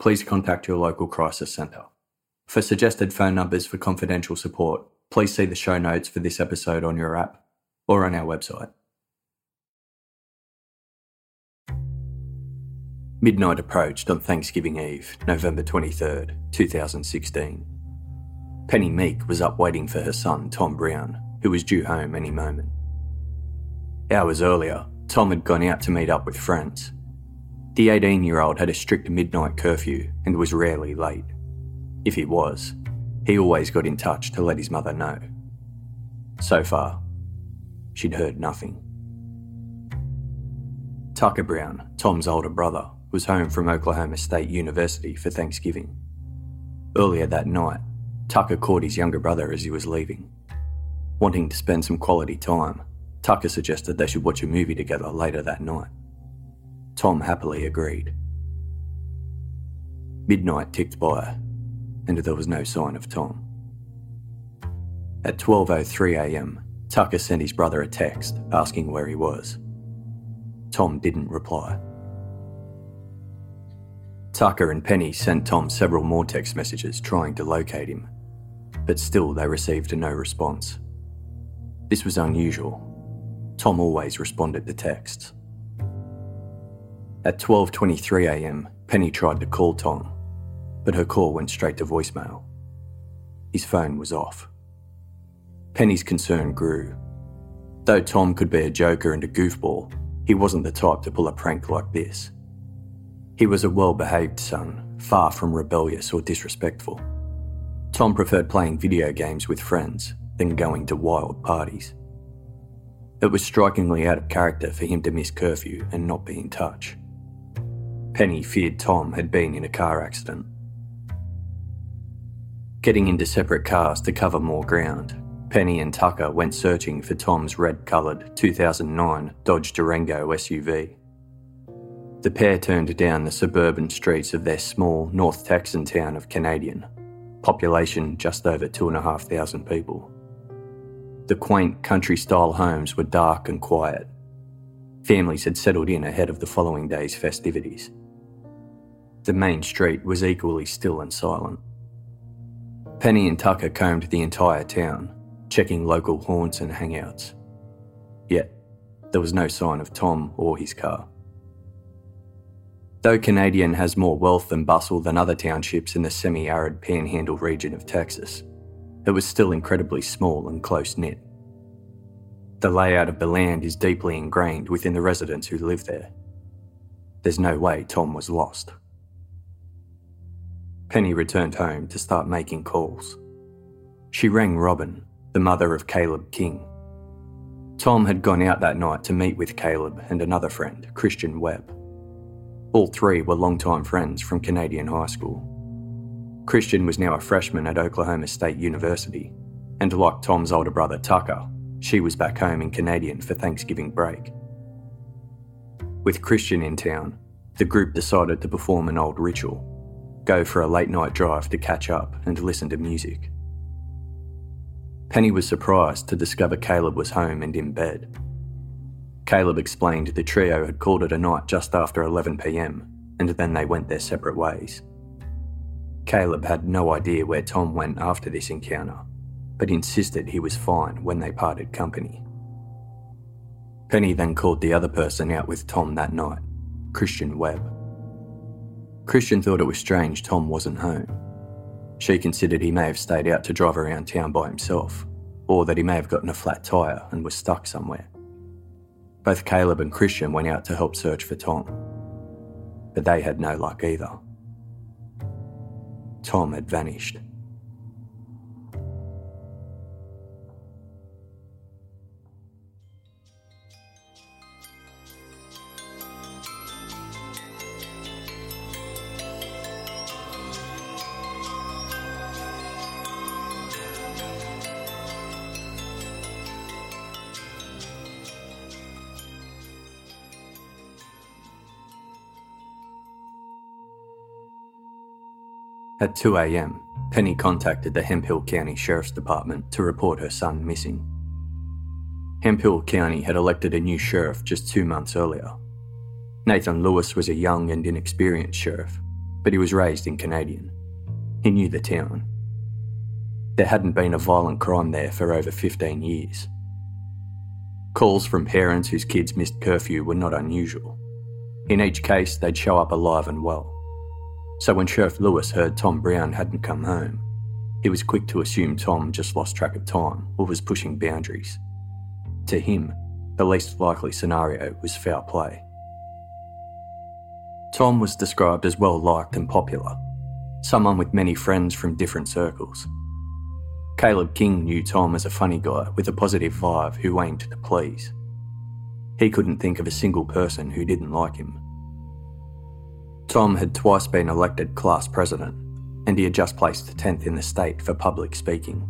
please contact your local crisis centre. For suggested phone numbers for confidential support, please see the show notes for this episode on your app or on our website. Midnight approached on Thanksgiving Eve, November 23rd, 2016. Penny Meek was up waiting for her son, Tom Brown, who was due home any moment. Hours earlier, Tom had gone out to meet up with friends the 18 year old had a strict midnight curfew and was rarely late. If he was, he always got in touch to let his mother know. So far, she'd heard nothing. Tucker Brown, Tom's older brother, was home from Oklahoma State University for Thanksgiving. Earlier that night, Tucker caught his younger brother as he was leaving. Wanting to spend some quality time, Tucker suggested they should watch a movie together later that night. Tom happily agreed. Midnight ticked by, and there was no sign of Tom. At 12.03am, Tucker sent his brother a text asking where he was. Tom didn't reply. Tucker and Penny sent Tom several more text messages trying to locate him, but still they received no response. This was unusual. Tom always responded to texts. At 12:23 a.m., Penny tried to call Tom, but her call went straight to voicemail. His phone was off. Penny's concern grew. Though Tom could be a joker and a goofball, he wasn't the type to pull a prank like this. He was a well behaved son, far from rebellious or disrespectful. Tom preferred playing video games with friends than going to wild parties. It was strikingly out of character for him to miss curfew and not be in touch. Penny feared Tom had been in a car accident. Getting into separate cars to cover more ground, Penny and Tucker went searching for Tom's red coloured 2009 Dodge Durango SUV. The pair turned down the suburban streets of their small North Texan town of Canadian, population just over 2,500 people. The quaint country style homes were dark and quiet. Families had settled in ahead of the following day's festivities. The main street was equally still and silent. Penny and Tucker combed the entire town, checking local haunts and hangouts. Yet, there was no sign of Tom or his car. Though Canadian has more wealth and bustle than other townships in the semi arid panhandle region of Texas, it was still incredibly small and close knit. The layout of the land is deeply ingrained within the residents who live there. There's no way Tom was lost. Penny returned home to start making calls. She rang Robin, the mother of Caleb King. Tom had gone out that night to meet with Caleb and another friend, Christian Webb. All three were longtime friends from Canadian high school. Christian was now a freshman at Oklahoma State University, and like Tom's older brother Tucker, she was back home in Canadian for Thanksgiving break. With Christian in town, the group decided to perform an old ritual go for a late night drive to catch up and listen to music. Penny was surprised to discover Caleb was home and in bed. Caleb explained the trio had called it a night just after 11pm and then they went their separate ways. Caleb had no idea where Tom went after this encounter, but insisted he was fine when they parted company. Penny then called the other person out with Tom that night, Christian Webb. Christian thought it was strange Tom wasn't home. She considered he may have stayed out to drive around town by himself, or that he may have gotten a flat tyre and was stuck somewhere. Both Caleb and Christian went out to help search for Tom, but they had no luck either. Tom had vanished. At 2am, Penny contacted the Hemphill County Sheriff's Department to report her son missing. Hemphill County had elected a new sheriff just two months earlier. Nathan Lewis was a young and inexperienced sheriff, but he was raised in Canadian. He knew the town. There hadn't been a violent crime there for over 15 years. Calls from parents whose kids missed curfew were not unusual. In each case, they'd show up alive and well. So when Sheriff Lewis heard Tom Brown hadn't come home, he was quick to assume Tom just lost track of time or was pushing boundaries. To him, the least likely scenario was foul play. Tom was described as well liked and popular, someone with many friends from different circles. Caleb King knew Tom as a funny guy with a positive vibe who aimed to please. He couldn't think of a single person who didn't like him. Tom had twice been elected class president, and he had just placed 10th in the state for public speaking.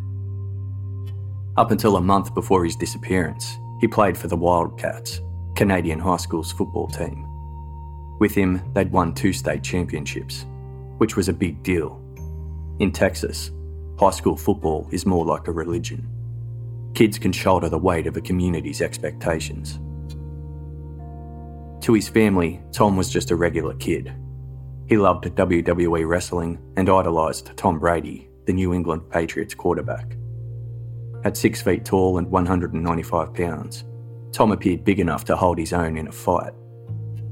Up until a month before his disappearance, he played for the Wildcats, Canadian high school's football team. With him, they'd won two state championships, which was a big deal. In Texas, high school football is more like a religion. Kids can shoulder the weight of a community's expectations. To his family, Tom was just a regular kid he loved WWE wrestling and idolised Tom Brady, the New England Patriots quarterback. At 6 feet tall and 195 pounds, Tom appeared big enough to hold his own in a fight,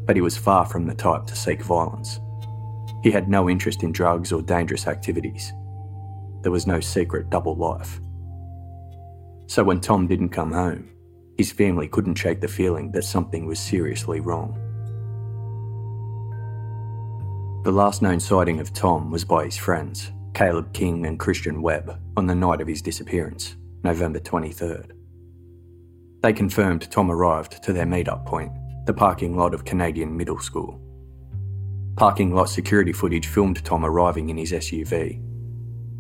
but he was far from the type to seek violence. He had no interest in drugs or dangerous activities. There was no secret double life. So when Tom didn't come home, his family couldn't shake the feeling that something was seriously wrong. The last known sighting of Tom was by his friends, Caleb King and Christian Webb, on the night of his disappearance, November 23rd. They confirmed Tom arrived to their meet-up point, the parking lot of Canadian Middle School. Parking lot security footage filmed Tom arriving in his SUV.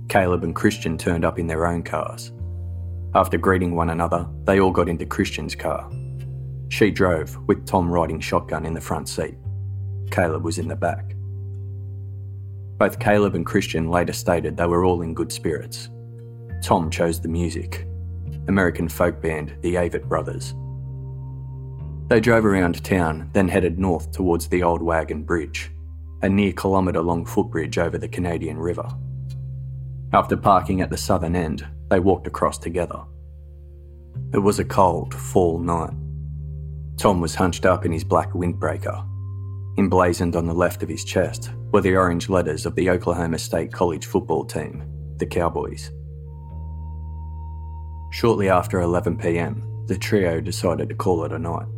Caleb and Christian turned up in their own cars. After greeting one another, they all got into Christian's car. She drove, with Tom riding shotgun in the front seat. Caleb was in the back. Both Caleb and Christian later stated they were all in good spirits. Tom chose the music American folk band the Avett Brothers. They drove around town, then headed north towards the Old Wagon Bridge, a near kilometre long footbridge over the Canadian River. After parking at the southern end, they walked across together. It was a cold, fall night. Tom was hunched up in his black windbreaker, Emblazoned on the left of his chest were the orange letters of the Oklahoma State College football team, the Cowboys. Shortly after 11pm, the trio decided to call it a night.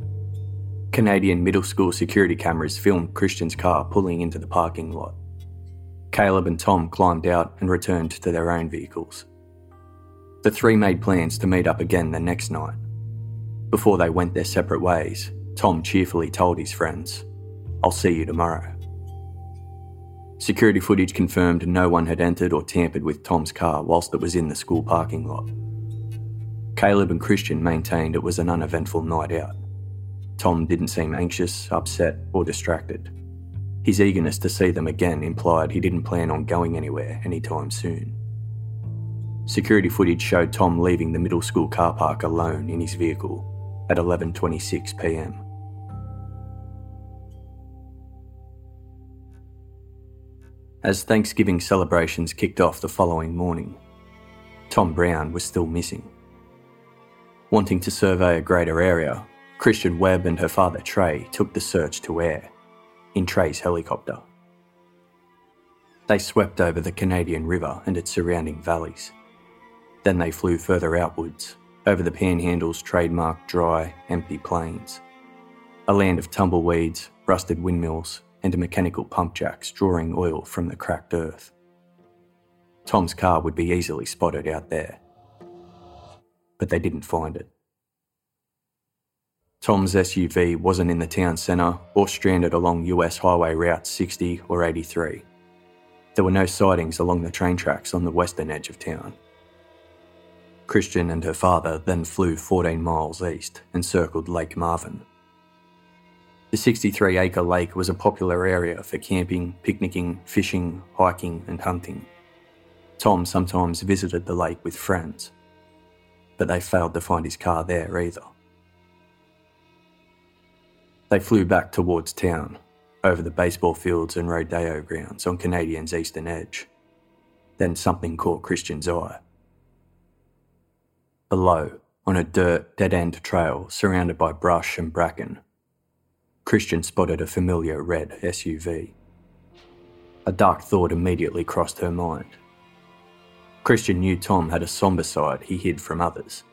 Canadian middle school security cameras filmed Christian's car pulling into the parking lot. Caleb and Tom climbed out and returned to their own vehicles. The three made plans to meet up again the next night. Before they went their separate ways, Tom cheerfully told his friends, I'll see you tomorrow. Security footage confirmed no one had entered or tampered with Tom's car whilst it was in the school parking lot. Caleb and Christian maintained it was an uneventful night out. Tom didn't seem anxious, upset, or distracted. His eagerness to see them again implied he didn't plan on going anywhere anytime soon. Security footage showed Tom leaving the middle school car park alone in his vehicle at 11:26 p.m. As Thanksgiving celebrations kicked off the following morning, Tom Brown was still missing. Wanting to survey a greater area, Christian Webb and her father Trey took the search to air in Trey's helicopter. They swept over the Canadian River and its surrounding valleys. Then they flew further outwards, over the Panhandle's trademark dry, empty plains. A land of tumbleweeds, rusted windmills, and mechanical pump jacks drawing oil from the cracked earth. Tom's car would be easily spotted out there. But they didn't find it. Tom's SUV wasn't in the town centre or stranded along US Highway Route 60 or 83. There were no sightings along the train tracks on the western edge of town. Christian and her father then flew 14 miles east and circled Lake Marvin. The 63 acre lake was a popular area for camping, picnicking, fishing, hiking, and hunting. Tom sometimes visited the lake with friends, but they failed to find his car there either. They flew back towards town, over the baseball fields and rodeo grounds on Canadian's eastern edge. Then something caught Christian's eye. Below, on a dirt, dead end trail surrounded by brush and bracken, Christian spotted a familiar red SUV. A dark thought immediately crossed her mind. Christian knew Tom had a somber side he hid from others.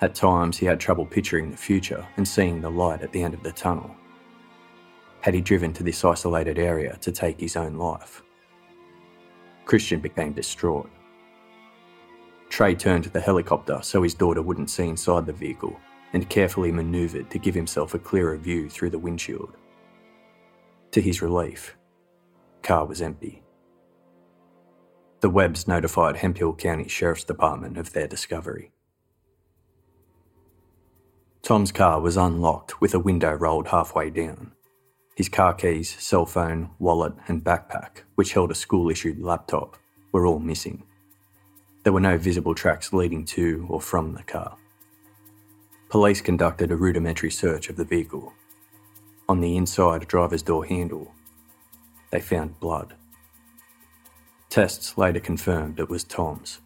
At times, he had trouble picturing the future and seeing the light at the end of the tunnel. Had he driven to this isolated area to take his own life? Christian became distraught. Trey turned to the helicopter so his daughter wouldn't see inside the vehicle and carefully manoeuvred to give himself a clearer view through the windshield. To his relief, car was empty. The Webbs notified Hemphill County Sheriff's Department of their discovery. Tom's car was unlocked with a window rolled halfway down. His car keys, cell phone, wallet, and backpack, which held a school issued laptop, were all missing. There were no visible tracks leading to or from the car. Police conducted a rudimentary search of the vehicle. On the inside driver's door handle, they found blood. Tests later confirmed it was Tom's.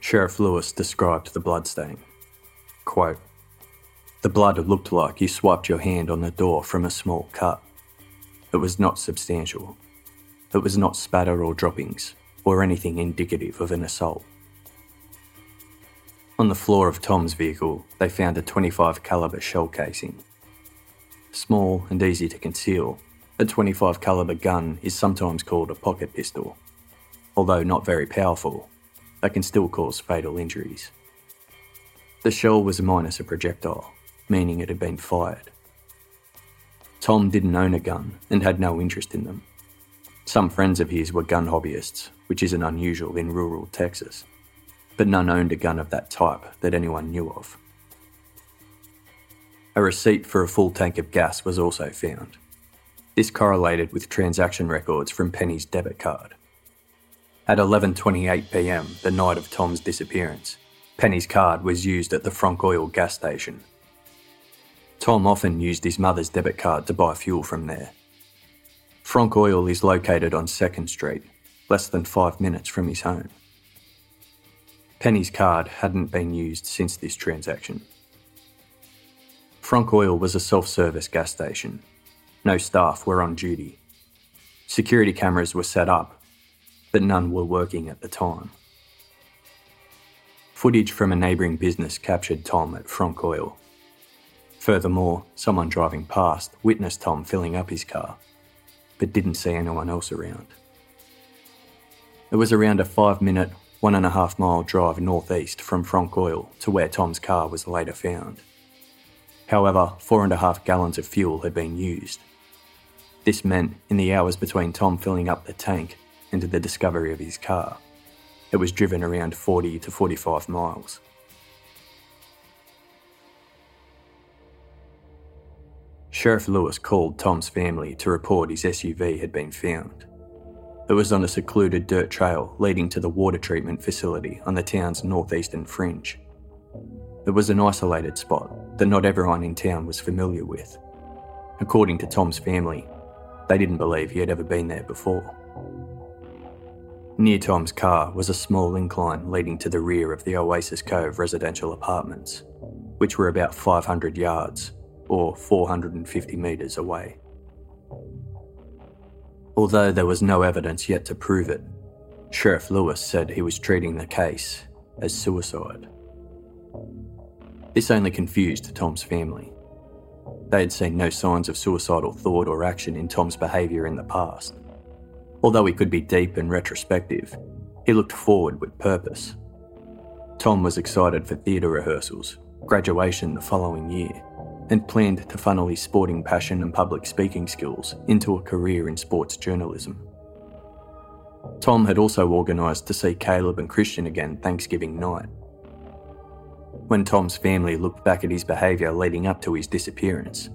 Sheriff Lewis described the bloodstain. Quote, the blood looked like you swiped your hand on the door from a small cut. It was not substantial. It was not spatter or droppings, or anything indicative of an assault. On the floor of Tom's vehicle, they found a 25 caliber shell casing. Small and easy to conceal, a 25 caliber gun is sometimes called a pocket pistol. Although not very powerful, they can still cause fatal injuries. The shell was minus a projectile, meaning it had been fired. Tom didn't own a gun and had no interest in them. Some friends of his were gun hobbyists, which isn't unusual in rural Texas, but none owned a gun of that type that anyone knew of. A receipt for a full tank of gas was also found. This correlated with transaction records from Penny's debit card. At 11:28 p.m., the night of Tom's disappearance, Penny's card was used at the Frank Oil gas station Tom often used his mother's debit card to buy fuel from there. Frank Oil is located on 2nd Street, less than five minutes from his home. Penny's card hadn't been used since this transaction. Frank Oil was a self service gas station. No staff were on duty. Security cameras were set up, but none were working at the time. Footage from a neighbouring business captured Tom at Frank Oil Furthermore, someone driving past witnessed Tom filling up his car, but didn't see anyone else around. It was around a five minute, one and a half mile drive northeast from Frank Oil to where Tom's car was later found. However, four and a half gallons of fuel had been used. This meant, in the hours between Tom filling up the tank and the discovery of his car, it was driven around 40 to 45 miles. Sheriff Lewis called Tom's family to report his SUV had been found. It was on a secluded dirt trail leading to the water treatment facility on the town's northeastern fringe. It was an isolated spot that not everyone in town was familiar with. According to Tom's family, they didn't believe he had ever been there before. Near Tom's car was a small incline leading to the rear of the Oasis Cove residential apartments, which were about 500 yards or 450 metres away. Although there was no evidence yet to prove it, Sheriff Lewis said he was treating the case as suicide. This only confused Tom's family. They had seen no signs of suicidal thought or action in Tom's behaviour in the past. Although he could be deep and retrospective, he looked forward with purpose. Tom was excited for theatre rehearsals, graduation the following year, and planned to funnel his sporting passion and public speaking skills into a career in sports journalism. Tom had also organised to see Caleb and Christian again Thanksgiving night. When Tom's family looked back at his behaviour leading up to his disappearance,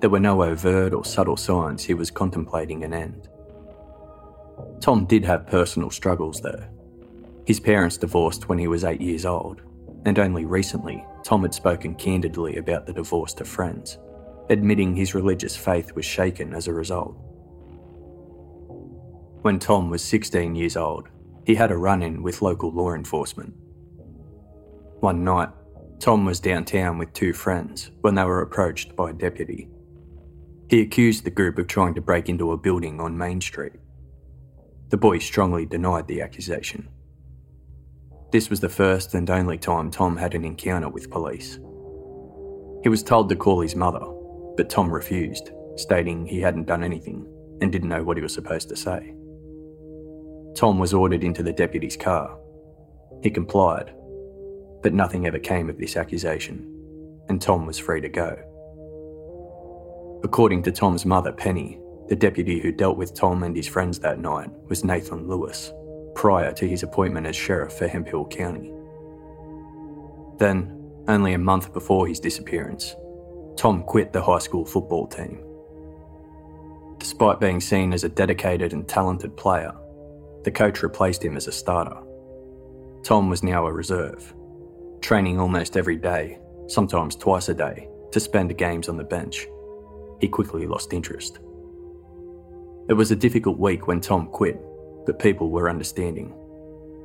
there were no overt or subtle signs he was contemplating an end. Tom did have personal struggles though. His parents divorced when he was eight years old, and only recently Tom had spoken candidly about the divorce to friends, admitting his religious faith was shaken as a result. When Tom was 16 years old, he had a run in with local law enforcement. One night, Tom was downtown with two friends when they were approached by a deputy. He accused the group of trying to break into a building on Main Street. The boy strongly denied the accusation this was the first and only time Tom had an encounter with police. He was told to call his mother, but Tom refused, stating he hadn't done anything and didn't know what he was supposed to say. Tom was ordered into the deputy's car. He complied, but nothing ever came of this accusation, and Tom was free to go. According to Tom's mother, Penny, the deputy who dealt with Tom and his friends that night was Nathan Lewis prior to his appointment as sheriff for Hemphill County. Then, only a month before his disappearance, Tom quit the high school football team. Despite being seen as a dedicated and talented player, the coach replaced him as a starter. Tom was now a reserve, training almost every day, sometimes twice a day, to spend games on the bench. He quickly lost interest. It was a difficult week when Tom quit but people were understanding.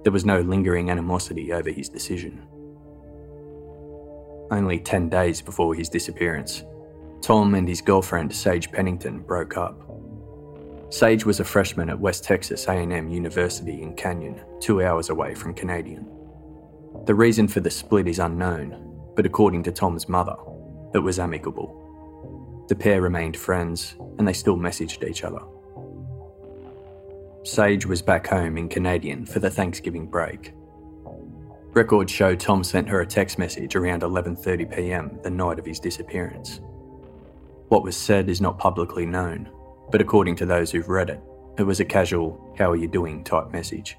There was no lingering animosity over his decision. Only 10 days before his disappearance, Tom and his girlfriend Sage Pennington broke up. Sage was a freshman at West Texas A&M University in Canyon, 2 hours away from Canadian. The reason for the split is unknown, but according to Tom's mother, it was amicable. The pair remained friends and they still messaged each other. Sage was back home in Canadian for the Thanksgiving break. Records show Tom sent her a text message around 11:30 p.m. the night of his disappearance. What was said is not publicly known, but according to those who've read it, it was a casual "How are you doing?" type message.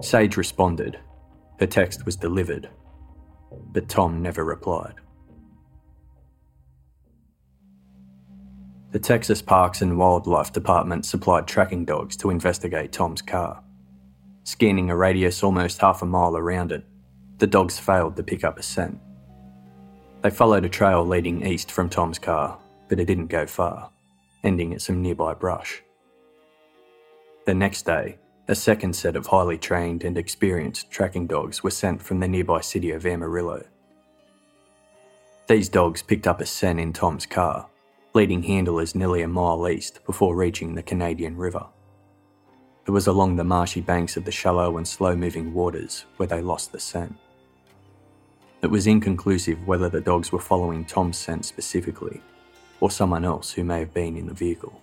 Sage responded. Her text was delivered, but Tom never replied. The Texas Parks and Wildlife Department supplied tracking dogs to investigate Tom's car. Scanning a radius almost half a mile around it, the dogs failed to pick up a scent. They followed a trail leading east from Tom's car, but it didn't go far, ending at some nearby brush. The next day, a second set of highly trained and experienced tracking dogs were sent from the nearby city of Amarillo. These dogs picked up a scent in Tom's car leading handlers nearly a mile east before reaching the Canadian River. It was along the marshy banks of the shallow and slow moving waters where they lost the scent. It was inconclusive whether the dogs were following Tom's scent specifically, or someone else who may have been in the vehicle.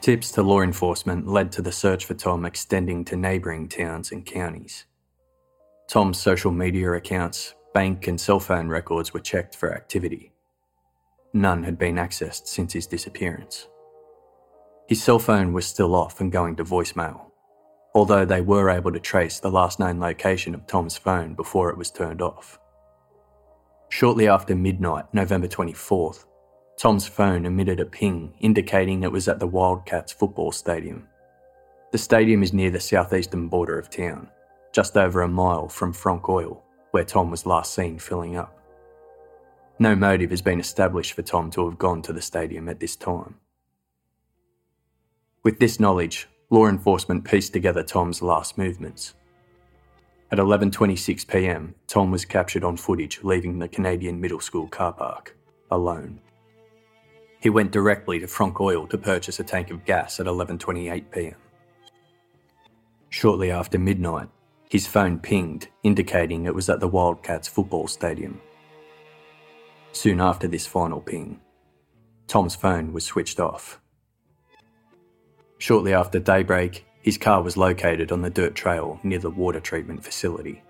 Tips to law enforcement led to the search for Tom extending to neighbouring towns and counties. Tom's social media accounts bank, and cell phone records were checked for activity. None had been accessed since his disappearance. His cell phone was still off and going to voicemail, although they were able to trace the last known location of Tom's phone before it was turned off. Shortly after midnight, November 24th, Tom's phone emitted a ping indicating it was at the Wildcats football stadium. The stadium is near the southeastern border of town, just over a mile from Frank Oil, where Tom was last seen filling up. No motive has been established for Tom to have gone to the stadium at this time. With this knowledge, law enforcement pieced together Tom's last movements. At 11:26 p.m., Tom was captured on footage leaving the Canadian Middle School car park alone. He went directly to Frank Oil to purchase a tank of gas at 11:28 p.m. Shortly after midnight, his phone pinged, indicating it was at the Wildcats football stadium. Soon after this final ping, Tom's phone was switched off Shortly after daybreak, his car was located on the dirt trail near the water treatment facility.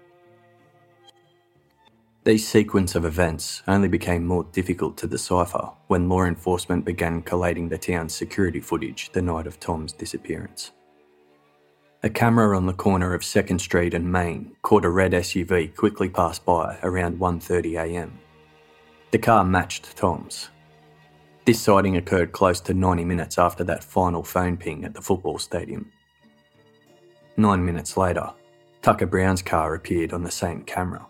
These sequence of events only became more difficult to decipher when law enforcement began collating the town's security footage the night of Tom's disappearance. A camera on the corner of 2nd Street and Main caught a red SUV quickly pass by around 1:30 a.m. The car matched Tom's, this sighting occurred close to 90 minutes after that final phone ping at the football stadium. Nine minutes later, Tucker Brown's car appeared on the same camera.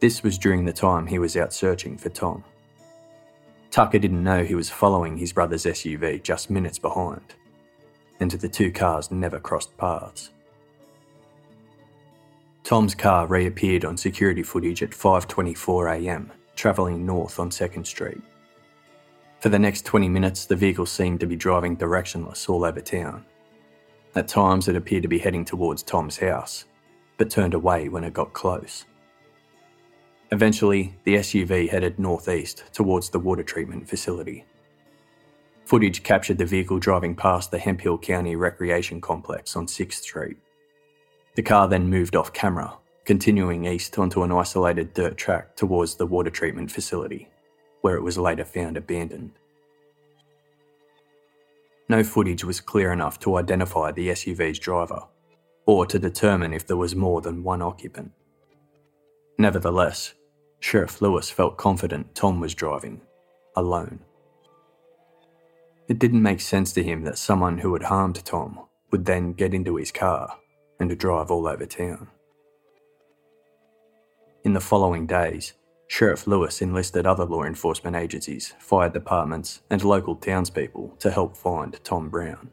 This was during the time he was out searching for Tom. Tucker didn't know he was following his brother's SUV just minutes behind, and the two cars never crossed paths. Tom's car reappeared on security footage at 5:24 a.m., travelling north on 2nd Street. For the next 20 minutes, the vehicle seemed to be driving directionless all over town. At times, it appeared to be heading towards Tom's house, but turned away when it got close. Eventually, the SUV headed northeast towards the water treatment facility. Footage captured the vehicle driving past the Hemphill County Recreation Complex on 6th Street. The car then moved off camera, continuing east onto an isolated dirt track towards the water treatment facility where it was later found abandoned. No footage was clear enough to identify the SUV's driver, or to determine if there was more than one occupant. Nevertheless, Sheriff Lewis felt confident Tom was driving, alone. It didn't make sense to him that someone who had harmed Tom would then get into his car and drive all over town. In the following days, Sheriff Lewis enlisted other law enforcement agencies, fire departments, and local townspeople to help find Tom Brown.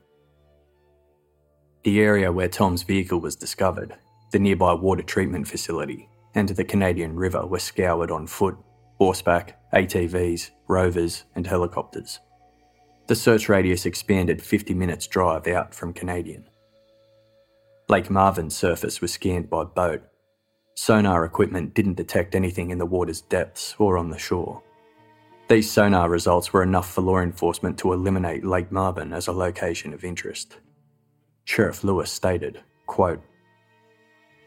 The area where Tom's vehicle was discovered, the nearby water treatment facility, and the Canadian River were scoured on foot, horseback, ATVs, rovers, and helicopters. The search radius expanded 50 minutes' drive out from Canadian. Lake Marvin's surface was scanned by boat Sonar equipment didn't detect anything in the water's depths or on the shore. These sonar results were enough for law enforcement to eliminate Lake Marvin as a location of interest. Sheriff Lewis stated, quote,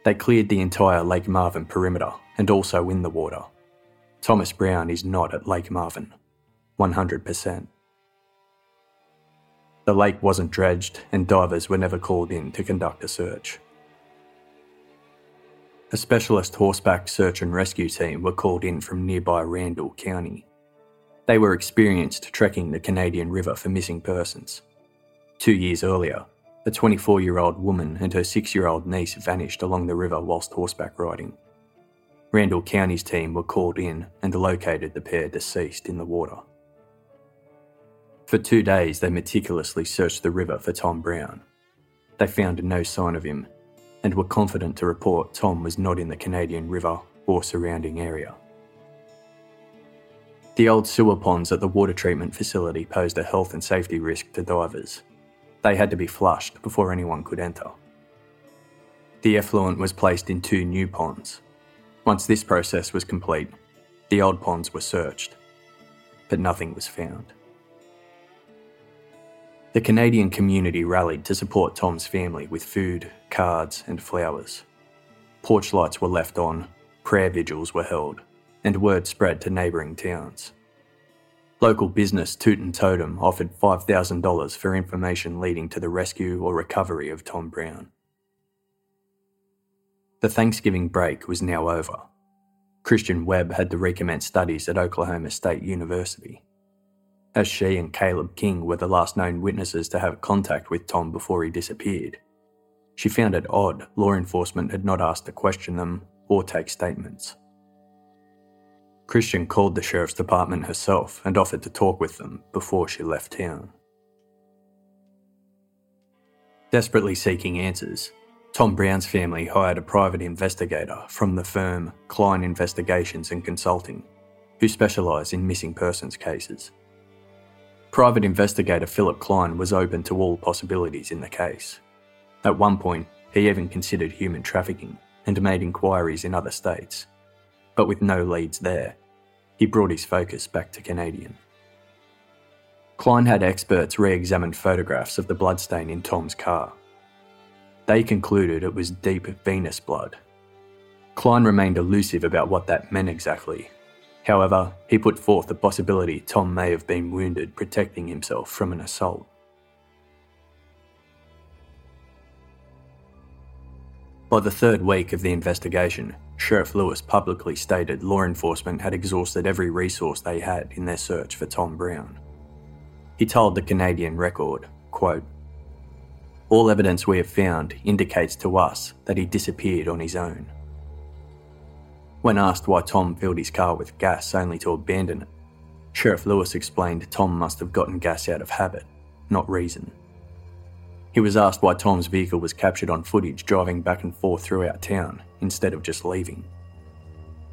They cleared the entire Lake Marvin perimeter and also in the water. Thomas Brown is not at Lake Marvin. 100%. The lake wasn't dredged and divers were never called in to conduct a search. A specialist horseback search and rescue team were called in from nearby Randall County. They were experienced trekking the Canadian River for missing persons. Two years earlier, a 24 year old woman and her 6 year old niece vanished along the river whilst horseback riding. Randall County's team were called in and located the pair deceased in the water. For two days, they meticulously searched the river for Tom Brown. They found no sign of him and were confident to report Tom was not in the Canadian River or surrounding area. The old sewer ponds at the water treatment facility posed a health and safety risk to divers. They had to be flushed before anyone could enter. The effluent was placed in two new ponds. Once this process was complete, the old ponds were searched, but nothing was found. The Canadian community rallied to support Tom's family with food, cards, and flowers. Porch lights were left on, prayer vigils were held, and word spread to neighbouring towns. Local business Toot and Totum offered $5,000 for information leading to the rescue or recovery of Tom Brown. The Thanksgiving break was now over. Christian Webb had to recommence studies at Oklahoma State University. As she and Caleb King were the last known witnesses to have contact with Tom before he disappeared, she found it odd law enforcement had not asked to question them or take statements. Christian called the sheriff's department herself and offered to talk with them before she left town. Desperately seeking answers, Tom Brown's family hired a private investigator from the firm Klein Investigations and Consulting, who specialise in missing persons cases. Private investigator Philip Klein was open to all possibilities in the case. At one point, he even considered human trafficking and made inquiries in other states. But with no leads there, he brought his focus back to Canadian. Klein had experts re examine photographs of the bloodstain in Tom's car. They concluded it was deep venous blood. Klein remained elusive about what that meant exactly. However, he put forth the possibility Tom may have been wounded protecting himself from an assault. By the third week of the investigation, Sheriff Lewis publicly stated law enforcement had exhausted every resource they had in their search for Tom Brown. He told the Canadian Record, quote, All evidence we have found indicates to us that he disappeared on his own. When asked why Tom filled his car with gas only to abandon it, Sheriff Lewis explained Tom must have gotten gas out of habit, not reason. He was asked why Tom's vehicle was captured on footage driving back and forth throughout town instead of just leaving.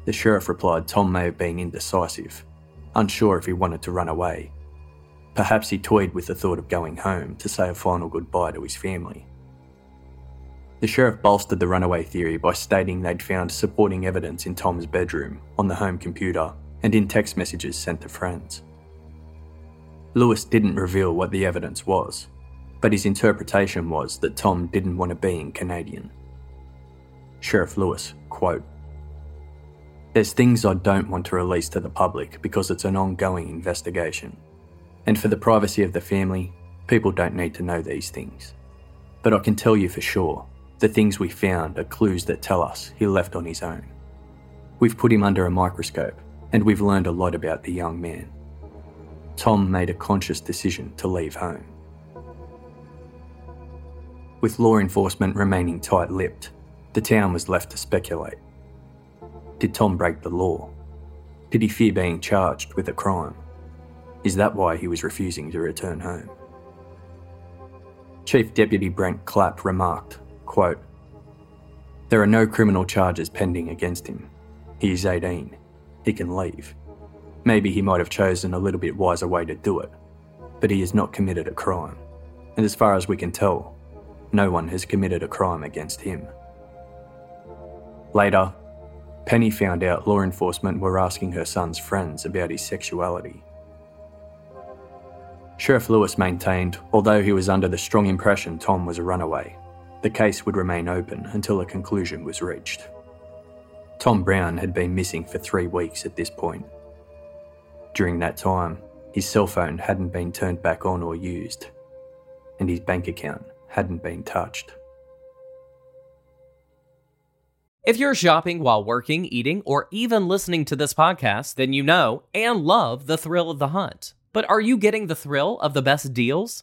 The sheriff replied Tom may have been indecisive, unsure if he wanted to run away. Perhaps he toyed with the thought of going home to say a final goodbye to his family. The sheriff bolstered the runaway theory by stating they'd found supporting evidence in Tom's bedroom, on the home computer, and in text messages sent to friends. Lewis didn't reveal what the evidence was, but his interpretation was that Tom didn't want to be in Canadian. Sheriff Lewis, quote, There's things I don't want to release to the public because it's an ongoing investigation. And for the privacy of the family, people don't need to know these things. But I can tell you for sure, the things we found are clues that tell us he left on his own. We've put him under a microscope, and we've learned a lot about the young man. Tom made a conscious decision to leave home with law enforcement remaining tight lipped, the town was left to speculate. Did Tom break the law? Did he fear being charged with a crime? Is that why he was refusing to return home? Chief Deputy Brent Clapp remarked, quote, There are no criminal charges pending against him. He is 18. He can leave. Maybe he might have chosen a little bit wiser way to do it, but he has not committed a crime. And as far as we can tell, no one has committed a crime against him. Later, Penny found out law enforcement were asking her son's friends about his sexuality. Sheriff Lewis maintained, although he was under the strong impression Tom was a runaway, the case would remain open until a conclusion was reached. Tom Brown had been missing for three weeks at this point. During that time, his cell phone hadn't been turned back on or used, and his bank account hadn't been touched. If you're shopping while working, eating, or even listening to this podcast, then you know and love the thrill of the hunt. But are you getting the thrill of the best deals?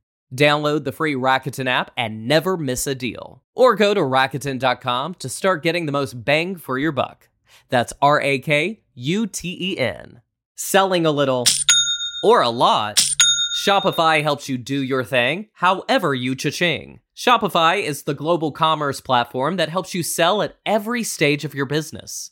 Download the free Rakuten app and never miss a deal. Or go to Rakuten.com to start getting the most bang for your buck. That's R A K U T E N. Selling a little or a lot, Shopify helps you do your thing however you cha-ching. Shopify is the global commerce platform that helps you sell at every stage of your business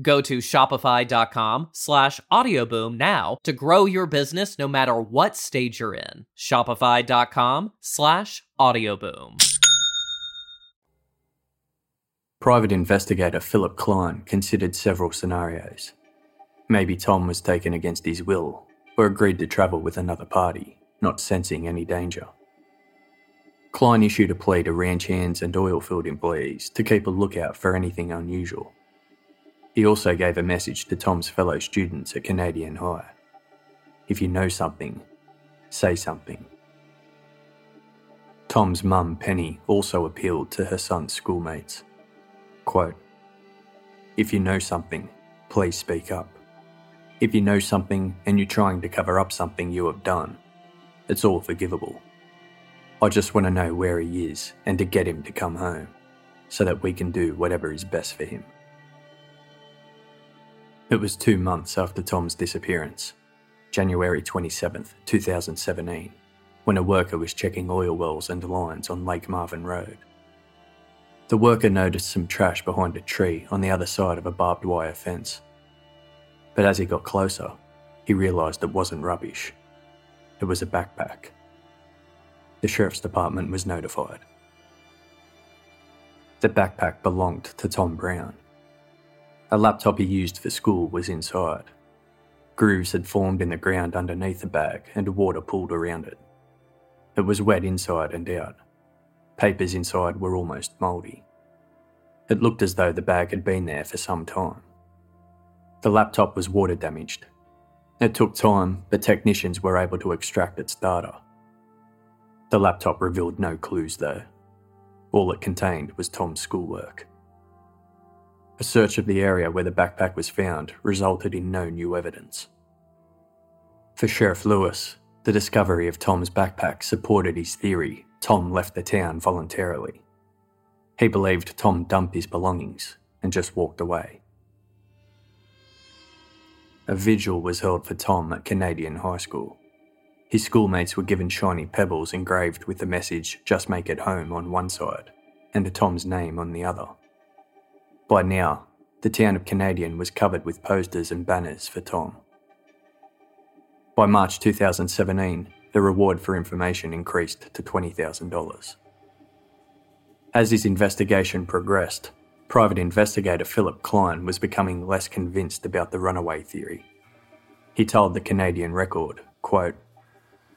Go to shopify.com slash audioboom now to grow your business no matter what stage you're in. Shopify.com slash audioboom. Private investigator Philip Klein considered several scenarios. Maybe Tom was taken against his will or agreed to travel with another party, not sensing any danger. Klein issued a plea to ranch hands and oilfield employees to keep a lookout for anything unusual. He also gave a message to Tom's fellow students at Canadian High. If you know something, say something. Tom's mum, Penny, also appealed to her son's schoolmates. Quote, if you know something, please speak up. If you know something and you're trying to cover up something you have done, it's all forgivable. I just want to know where he is and to get him to come home so that we can do whatever is best for him. It was two months after Tom's disappearance, January 27, 2017, when a worker was checking oil wells and lines on Lake Marvin Road. The worker noticed some trash behind a tree on the other side of a barbed wire fence. But as he got closer, he realised it wasn't rubbish. It was a backpack. The sheriff's department was notified. The backpack belonged to Tom Brown. A laptop he used for school was inside. Grooves had formed in the ground underneath the bag and water pooled around it. It was wet inside and out. Papers inside were almost mouldy. It looked as though the bag had been there for some time. The laptop was water damaged. It took time, but technicians were able to extract its data. The laptop revealed no clues, though. All it contained was Tom's schoolwork. A search of the area where the backpack was found resulted in no new evidence. For Sheriff Lewis, the discovery of Tom's backpack supported his theory Tom left the town voluntarily. He believed Tom dumped his belongings and just walked away. A vigil was held for Tom at Canadian High School. His schoolmates were given shiny pebbles engraved with the message, Just make it home, on one side, and Tom's name on the other. By now, the town of Canadian was covered with posters and banners for Tom. By March 2017, the reward for information increased to $20,000. As his investigation progressed, private investigator Philip Klein was becoming less convinced about the runaway theory. He told the Canadian Record, quote,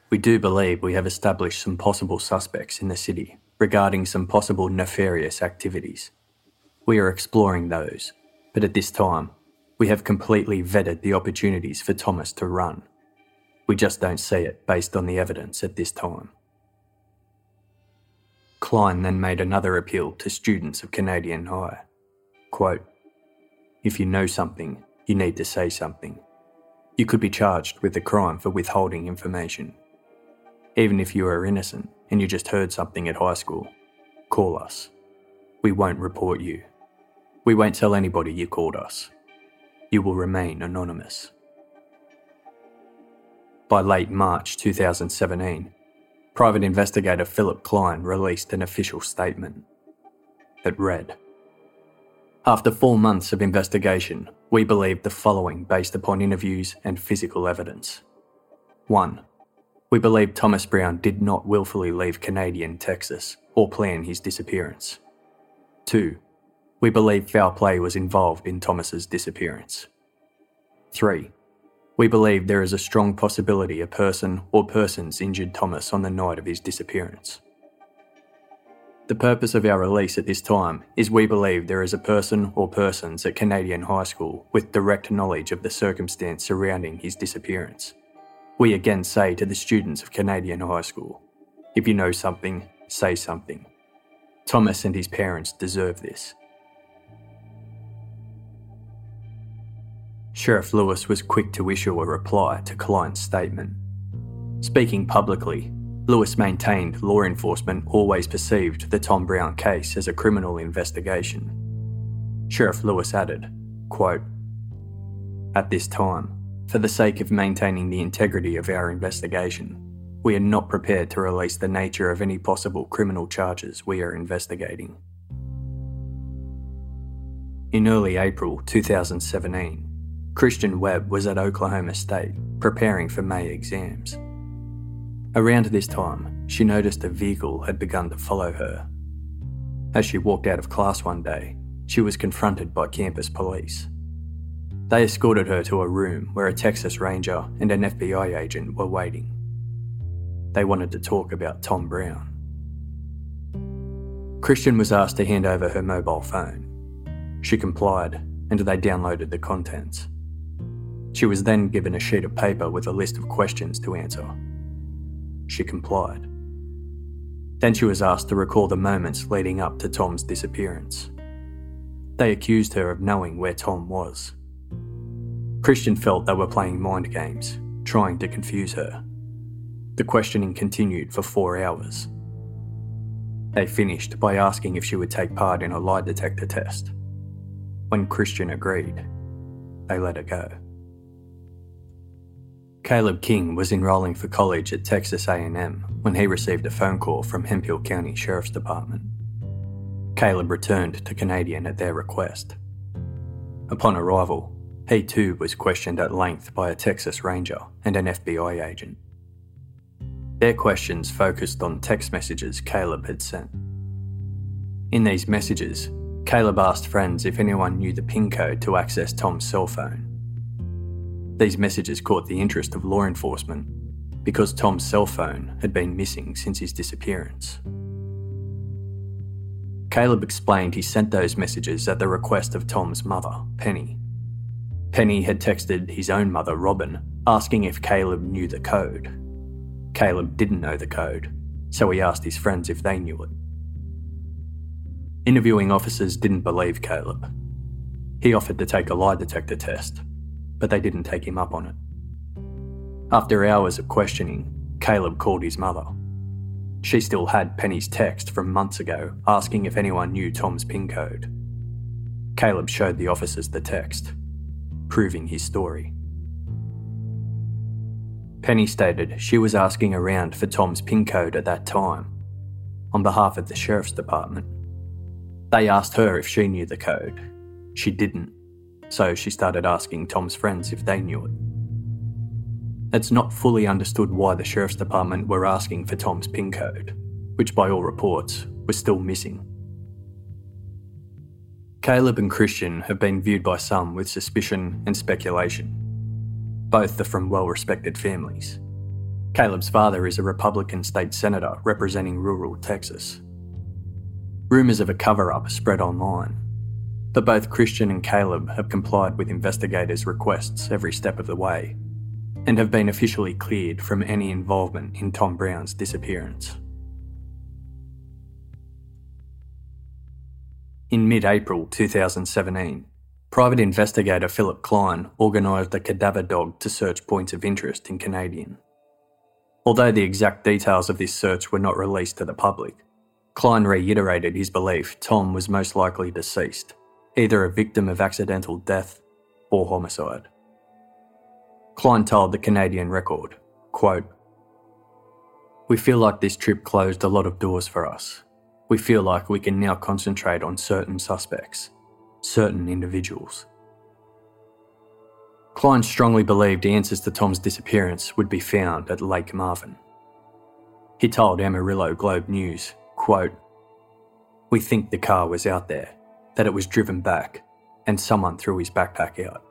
We do believe we have established some possible suspects in the city regarding some possible nefarious activities. We are exploring those, but at this time, we have completely vetted the opportunities for Thomas to run. We just don't see it based on the evidence at this time. Klein then made another appeal to students of Canadian High. Quote, If you know something, you need to say something. You could be charged with a crime for withholding information. Even if you are innocent and you just heard something at high school, call us. We won't report you. We won't tell anybody you called us. You will remain anonymous. By late March 2017, private investigator Philip Klein released an official statement. It read After four months of investigation, we believe the following based upon interviews and physical evidence. 1. We believe Thomas Brown did not willfully leave Canadian Texas or plan his disappearance. 2. We believe foul play was involved in Thomas's disappearance. 3. We believe there is a strong possibility a person or persons injured Thomas on the night of his disappearance. The purpose of our release at this time is we believe there is a person or persons at Canadian High School with direct knowledge of the circumstance surrounding his disappearance. We again say to the students of Canadian High School if you know something, say something. Thomas and his parents deserve this. Sheriff Lewis was quick to issue a reply to Klein's statement. Speaking publicly, Lewis maintained law enforcement always perceived the Tom Brown case as a criminal investigation. Sheriff Lewis added, quote, At this time, for the sake of maintaining the integrity of our investigation, we are not prepared to release the nature of any possible criminal charges we are investigating. In early April 2017, Christian Webb was at Oklahoma State preparing for May exams. Around this time, she noticed a vehicle had begun to follow her. As she walked out of class one day, she was confronted by campus police. They escorted her to a room where a Texas Ranger and an FBI agent were waiting. They wanted to talk about Tom Brown. Christian was asked to hand over her mobile phone. She complied, and they downloaded the contents. She was then given a sheet of paper with a list of questions to answer. She complied. Then she was asked to recall the moments leading up to Tom's disappearance. They accused her of knowing where Tom was. Christian felt they were playing mind games, trying to confuse her. The questioning continued for four hours. They finished by asking if she would take part in a lie detector test. When Christian agreed, they let her go. Caleb King was enrolling for college at Texas A&M when he received a phone call from Hemphill County Sheriff's Department. Caleb returned to Canadian at their request. Upon arrival, he too was questioned at length by a Texas Ranger and an FBI agent. Their questions focused on text messages Caleb had sent. In these messages, Caleb asked friends if anyone knew the PIN code to access Tom's cell phone. These messages caught the interest of law enforcement because Tom's cell phone had been missing since his disappearance. Caleb explained he sent those messages at the request of Tom's mother, Penny. Penny had texted his own mother, Robin, asking if Caleb knew the code. Caleb didn't know the code, so he asked his friends if they knew it. Interviewing officers didn't believe Caleb. He offered to take a lie detector test, but they didn't take him up on it. After hours of questioning, Caleb called his mother. She still had Penny's text from months ago asking if anyone knew Tom's PIN code. Caleb showed the officers the text, proving his story. Penny stated she was asking around for Tom's PIN code at that time, on behalf of the Sheriff's Department. They asked her if she knew the code. She didn't, so she started asking Tom's friends if they knew it. It's not fully understood why the Sheriff's Department were asking for Tom's PIN code, which by all reports was still missing. Caleb and Christian have been viewed by some with suspicion and speculation. Both are from well respected families. Caleb's father is a Republican state senator representing rural Texas. Rumours of a cover up spread online, but both Christian and Caleb have complied with investigators' requests every step of the way and have been officially cleared from any involvement in Tom Brown's disappearance. In mid April 2017, private investigator Philip Klein organised a cadaver dog to search points of interest in Canadian. Although the exact details of this search were not released to the public, Klein reiterated his belief Tom was most likely deceased either a victim of accidental death or homicide. Klein told the Canadian Record, quote, We feel like this trip closed a lot of doors for us. We feel like we can now concentrate on certain suspects, certain individuals. Klein strongly believed answers to Tom's disappearance would be found at Lake Marvin. He told Amarillo Globe News, quote, We think the car was out there, that it was driven back, and someone threw his backpack out.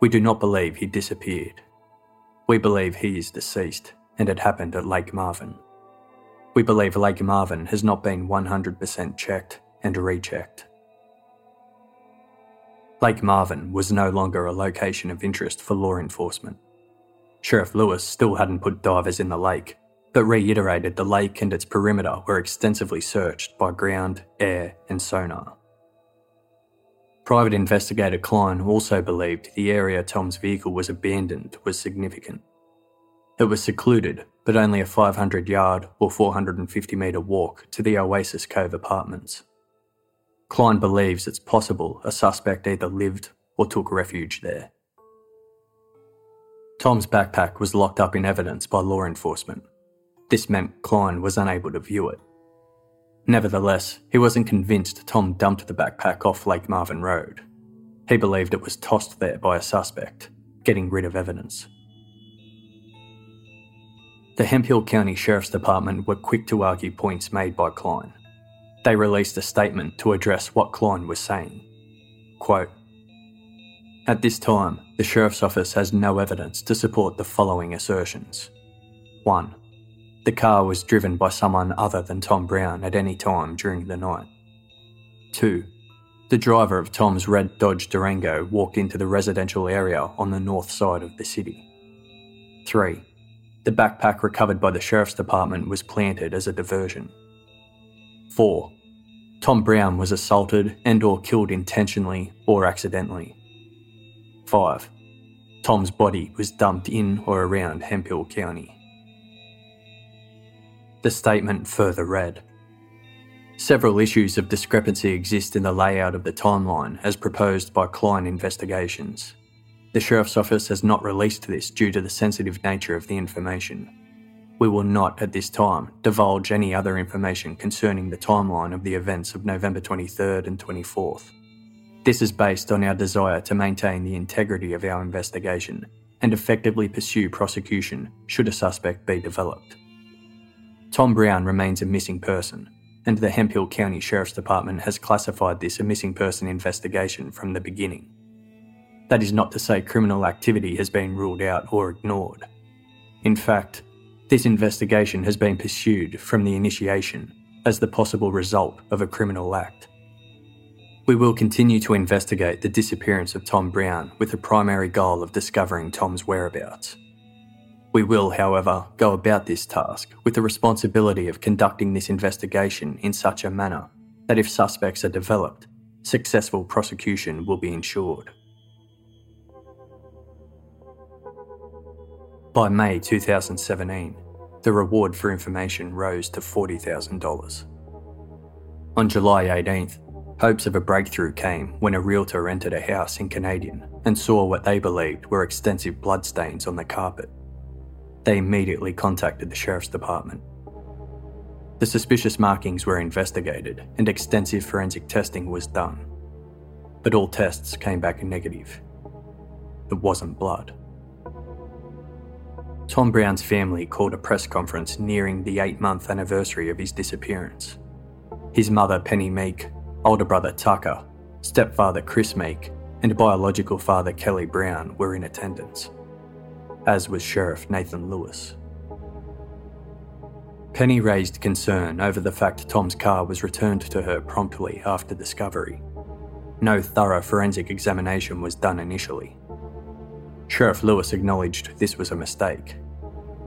We do not believe he disappeared. We believe he is deceased and it happened at Lake Marvin. We believe Lake Marvin has not been 100% checked and rechecked. Lake Marvin was no longer a location of interest for law enforcement. Sheriff Lewis still hadn't put divers in the lake, but reiterated the lake and its perimeter were extensively searched by ground, air, and sonar. Private investigator Klein also believed the area Tom's vehicle was abandoned was significant. It was secluded, but only a 500 yard or 450 metre walk to the Oasis Cove apartments. Klein believes it's possible a suspect either lived or took refuge there. Tom's backpack was locked up in evidence by law enforcement. This meant Klein was unable to view it. Nevertheless, he wasn't convinced Tom dumped the backpack off Lake Marvin Road. He believed it was tossed there by a suspect, getting rid of evidence. The Hemphill County Sheriff's Department were quick to argue points made by Klein. They released a statement to address what Klein was saying. Quote, At this time, the Sheriff's Office has no evidence to support the following assertions. 1 the car was driven by someone other than Tom Brown at any time during the night. 2. The driver of Tom's red Dodge Durango walked into the residential area on the north side of the city. 3. The backpack recovered by the Sheriff's Department was planted as a diversion. 4. Tom Brown was assaulted and or killed intentionally or accidentally. 5. Tom's body was dumped in or around Hemphill County. The statement further read Several issues of discrepancy exist in the layout of the timeline as proposed by Klein Investigations. The Sheriff's Office has not released this due to the sensitive nature of the information. We will not, at this time, divulge any other information concerning the timeline of the events of November 23rd and 24th. This is based on our desire to maintain the integrity of our investigation and effectively pursue prosecution should a suspect be developed. Tom Brown remains a missing person, and the Hemphill County Sheriff's Department has classified this a missing person investigation from the beginning. That is not to say criminal activity has been ruled out or ignored. In fact, this investigation has been pursued from the initiation as the possible result of a criminal act. We will continue to investigate the disappearance of Tom Brown with the primary goal of discovering Tom's whereabouts. We will, however, go about this task with the responsibility of conducting this investigation in such a manner that if suspects are developed, successful prosecution will be ensured. By May 2017, the reward for information rose to $40,000. On July 18th, hopes of a breakthrough came when a realtor entered a house in Canadian and saw what they believed were extensive bloodstains on the carpet. They immediately contacted the Sheriff's Department. The suspicious markings were investigated and extensive forensic testing was done. But all tests came back negative. It wasn't blood. Tom Brown's family called a press conference nearing the eight month anniversary of his disappearance. His mother, Penny Meek, older brother Tucker, stepfather Chris Meek, and biological father Kelly Brown were in attendance as was Sheriff Nathan Lewis. Penny raised concern over the fact Tom's car was returned to her promptly after discovery. No thorough forensic examination was done initially. Sheriff Lewis acknowledged this was a mistake.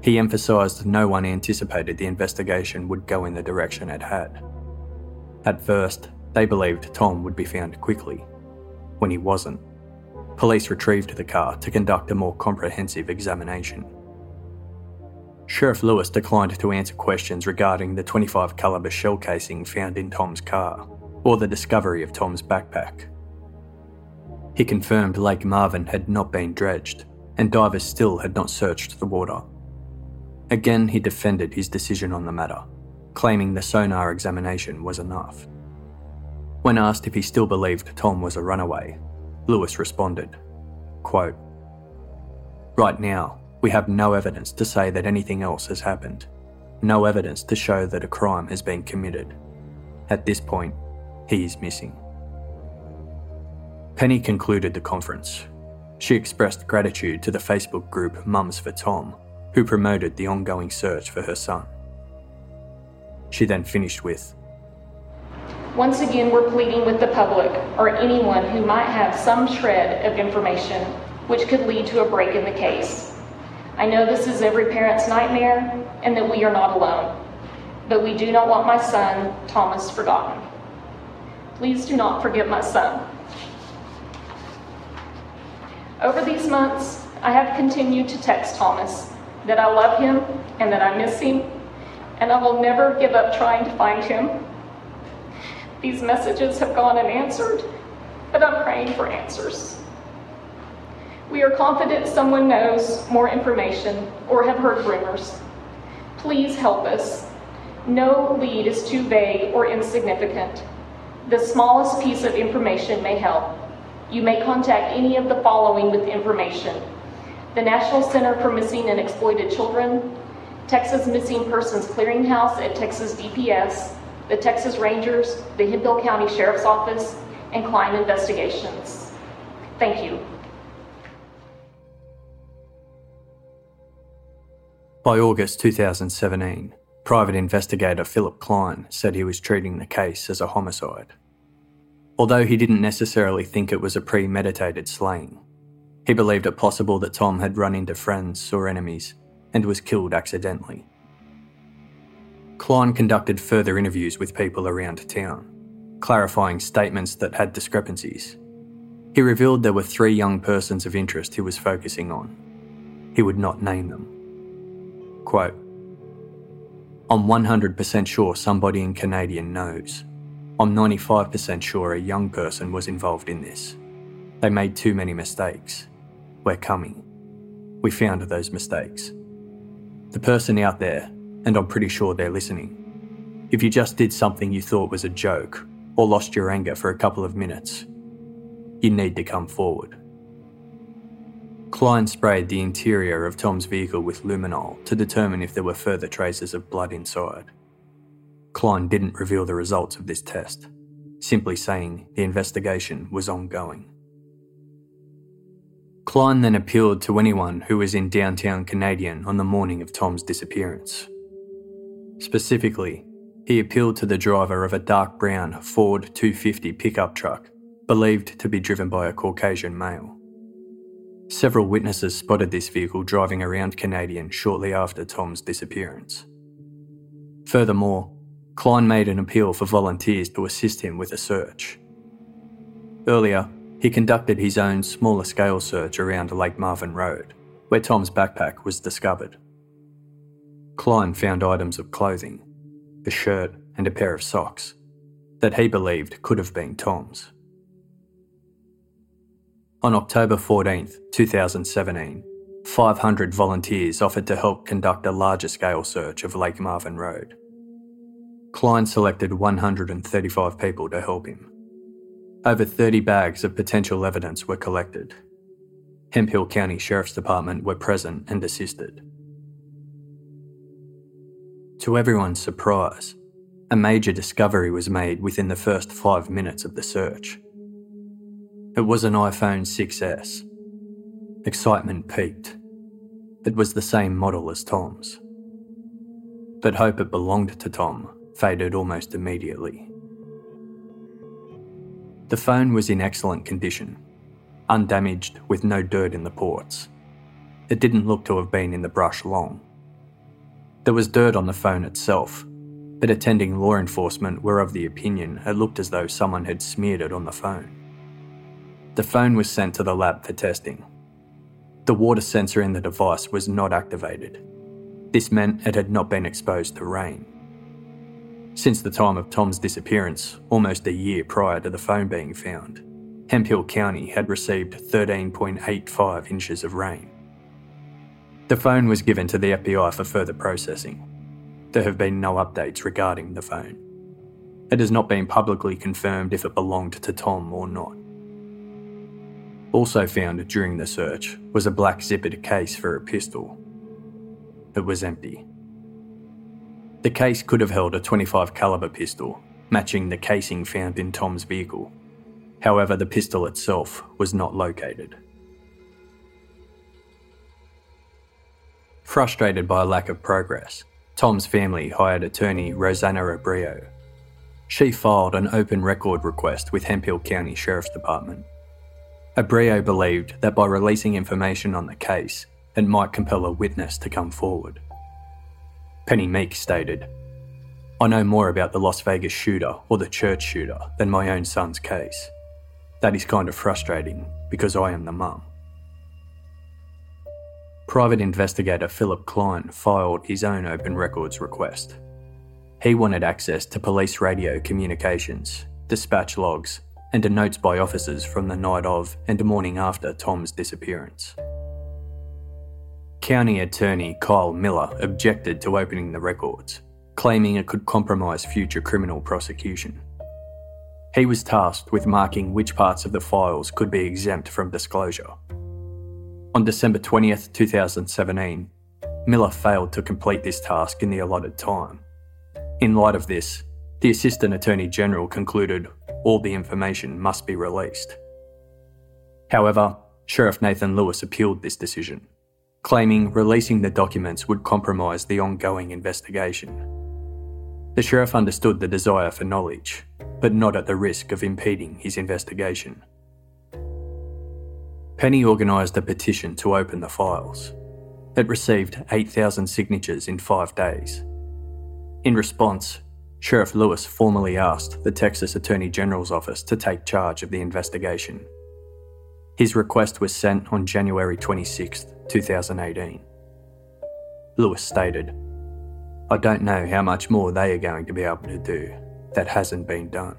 He emphasised no one anticipated the investigation would go in the direction it had. At first, they believed Tom would be found quickly. When he wasn't, police retrieved the car to conduct a more comprehensive examination. Sheriff Lewis declined to answer questions regarding the 25 caliber shell casing found in Tom's car or the discovery of Tom's backpack. He confirmed Lake Marvin had not been dredged and divers still had not searched the water. Again, he defended his decision on the matter, claiming the sonar examination was enough. When asked if he still believed Tom was a runaway, Lewis responded, quote, Right now, we have no evidence to say that anything else has happened. No evidence to show that a crime has been committed. At this point, he is missing. Penny concluded the conference. She expressed gratitude to the Facebook group Mums for Tom, who promoted the ongoing search for her son. She then finished with Once again, we're pleading with the public or anyone who might have some shred of information which could lead to a break in the case. I know this is every parent's nightmare and that we are not alone, but we do not want my son, Thomas, forgotten. Please do not forget my son. Over these months, I have continued to text Thomas that I love him and that I miss him, and I will never give up trying to find him. These messages have gone unanswered, but I'm praying for answers. We are confident someone knows more information or have heard rumors. Please help us. No lead is too vague or insignificant. The smallest piece of information may help. You may contact any of the following with information the National Center for Missing and Exploited Children, Texas Missing Persons Clearinghouse at Texas DPS, the Texas Rangers, the Hemphill County Sheriff's Office, and Klein Investigations. Thank you. By August 2017, private investigator Philip Klein said he was treating the case as a homicide. Although he didn't necessarily think it was a premeditated slaying, he believed it possible that Tom had run into friends or enemies and was killed accidentally. Klein conducted further interviews with people around town, clarifying statements that had discrepancies. He revealed there were three young persons of interest he was focusing on. He would not name them. Quote, I'm 100% sure somebody in Canadian knows. I'm 95% sure a young person was involved in this. They made too many mistakes. We're coming. We found those mistakes. The person out there, and I'm pretty sure they're listening. If you just did something you thought was a joke, or lost your anger for a couple of minutes, you need to come forward. Klein sprayed the interior of Tom's vehicle with luminol to determine if there were further traces of blood inside. Klein didn't reveal the results of this test, simply saying the investigation was ongoing. Klein then appealed to anyone who was in downtown Canadian on the morning of Tom's disappearance. Specifically, he appealed to the driver of a dark brown Ford 250 pickup truck, believed to be driven by a Caucasian male. Several witnesses spotted this vehicle driving around Canadian shortly after Tom's disappearance. Furthermore, Klein made an appeal for volunteers to assist him with a search. Earlier, he conducted his own smaller scale search around Lake Marvin Road, where Tom's backpack was discovered. Klein found items of clothing, a shirt and a pair of socks, that he believed could have been Tom's. On October 14, 2017, 500 volunteers offered to help conduct a larger scale search of Lake Marvin Road. Klein selected 135 people to help him. Over 30 bags of potential evidence were collected. Hemphill County Sheriff's Department were present and assisted. To everyone's surprise, a major discovery was made within the first five minutes of the search. It was an iPhone 6S. Excitement peaked. It was the same model as Tom's. But hope it belonged to Tom faded almost immediately. The phone was in excellent condition, undamaged with no dirt in the ports. It didn't look to have been in the brush long. There was dirt on the phone itself, but attending law enforcement were of the opinion it looked as though someone had smeared it on the phone. The phone was sent to the lab for testing. The water sensor in the device was not activated. This meant it had not been exposed to rain. Since the time of Tom's disappearance, almost a year prior to the phone being found, Hemphill County had received 13.85 inches of rain. The phone was given to the FBI for further processing. There have been no updates regarding the phone. It has not been publicly confirmed if it belonged to Tom or not. Also found during the search was a black zippered case for a pistol. It was empty. The case could have held a 25 caliber pistol, matching the casing found in Tom's vehicle. However, the pistol itself was not located. Frustrated by a lack of progress, Tom's family hired attorney Rosanna Abreu. She filed an open record request with Hemphill County Sheriff's Department. Abreu believed that by releasing information on the case, it might compel a witness to come forward. Penny Meek stated, I know more about the Las Vegas shooter or the church shooter than my own son's case. That is kind of frustrating because I am the mum. Private investigator Philip Klein filed his own open records request. He wanted access to police radio communications, dispatch logs, and to notes by officers from the night of and morning after Tom's disappearance. County Attorney Kyle Miller objected to opening the records, claiming it could compromise future criminal prosecution. He was tasked with marking which parts of the files could be exempt from disclosure. On December 20th, 2017, Miller failed to complete this task in the allotted time. In light of this, the Assistant Attorney General concluded all the information must be released. However, Sheriff Nathan Lewis appealed this decision, claiming releasing the documents would compromise the ongoing investigation. The sheriff understood the desire for knowledge, but not at the risk of impeding his investigation. Penny organised a petition to open the files. It received 8,000 signatures in five days. In response, Sheriff Lewis formally asked the Texas Attorney General's office to take charge of the investigation. His request was sent on January 26, 2018. Lewis stated, I don't know how much more they are going to be able to do that hasn't been done.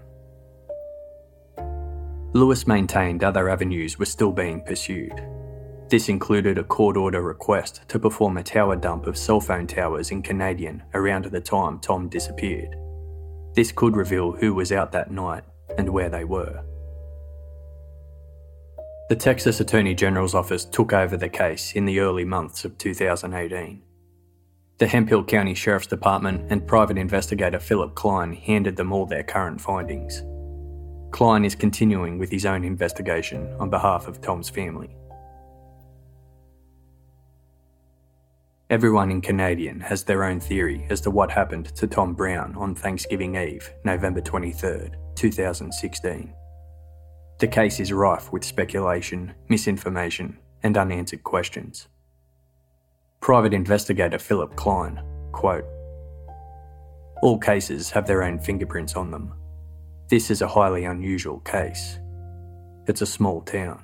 Lewis maintained other avenues were still being pursued. This included a court order request to perform a tower dump of cell phone towers in Canadian around the time Tom disappeared. This could reveal who was out that night and where they were. The Texas Attorney General's office took over the case in the early months of 2018. The Hemphill County Sheriff's Department and private investigator Philip Klein handed them all their current findings. Klein is continuing with his own investigation on behalf of Tom's family. Everyone in Canadian has their own theory as to what happened to Tom Brown on Thanksgiving Eve, November 23, 2016. The case is rife with speculation, misinformation, and unanswered questions. Private investigator Philip Klein, quote, All cases have their own fingerprints on them, this is a highly unusual case. It's a small town.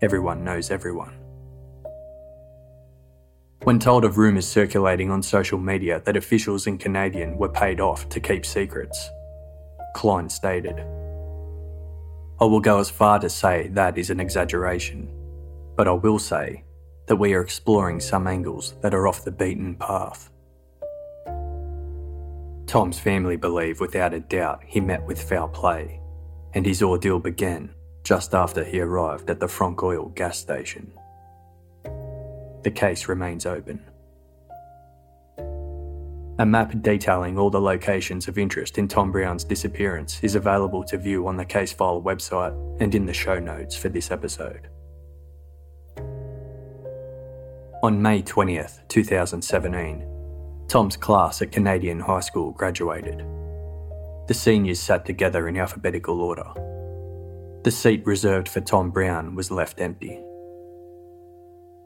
Everyone knows everyone. When told of rumours circulating on social media that officials in Canadian were paid off to keep secrets, Klein stated, I will go as far to say that is an exaggeration, but I will say that we are exploring some angles that are off the beaten path. Tom's family believe without a doubt he met with foul play, and his ordeal began just after he arrived at the Frank Oil gas station. The case remains open. A map detailing all the locations of interest in Tom Brown's disappearance is available to view on the case file website and in the show notes for this episode. On May 20th, 2017, Tom's class at Canadian High School graduated. The seniors sat together in alphabetical order. The seat reserved for Tom Brown was left empty.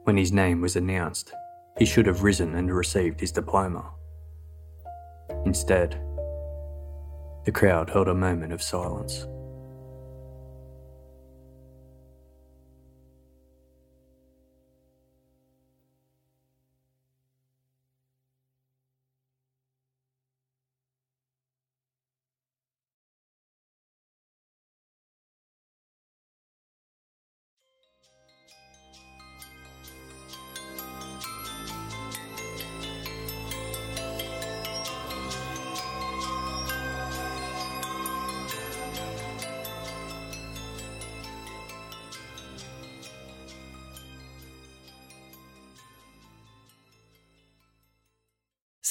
When his name was announced, he should have risen and received his diploma. Instead, the crowd held a moment of silence.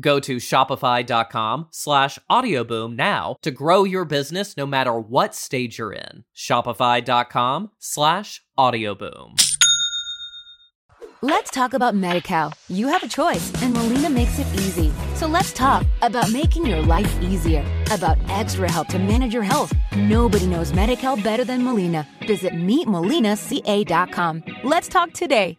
Go to shopify.com slash audioboom now to grow your business no matter what stage you're in. Shopify.com slash audioboom. Let's talk about MediCal. You have a choice, and Molina makes it easy. So let's talk about making your life easier, about extra help to manage your health. Nobody knows MediCal better than Molina. Visit meetmolinaca.com. Let's talk today.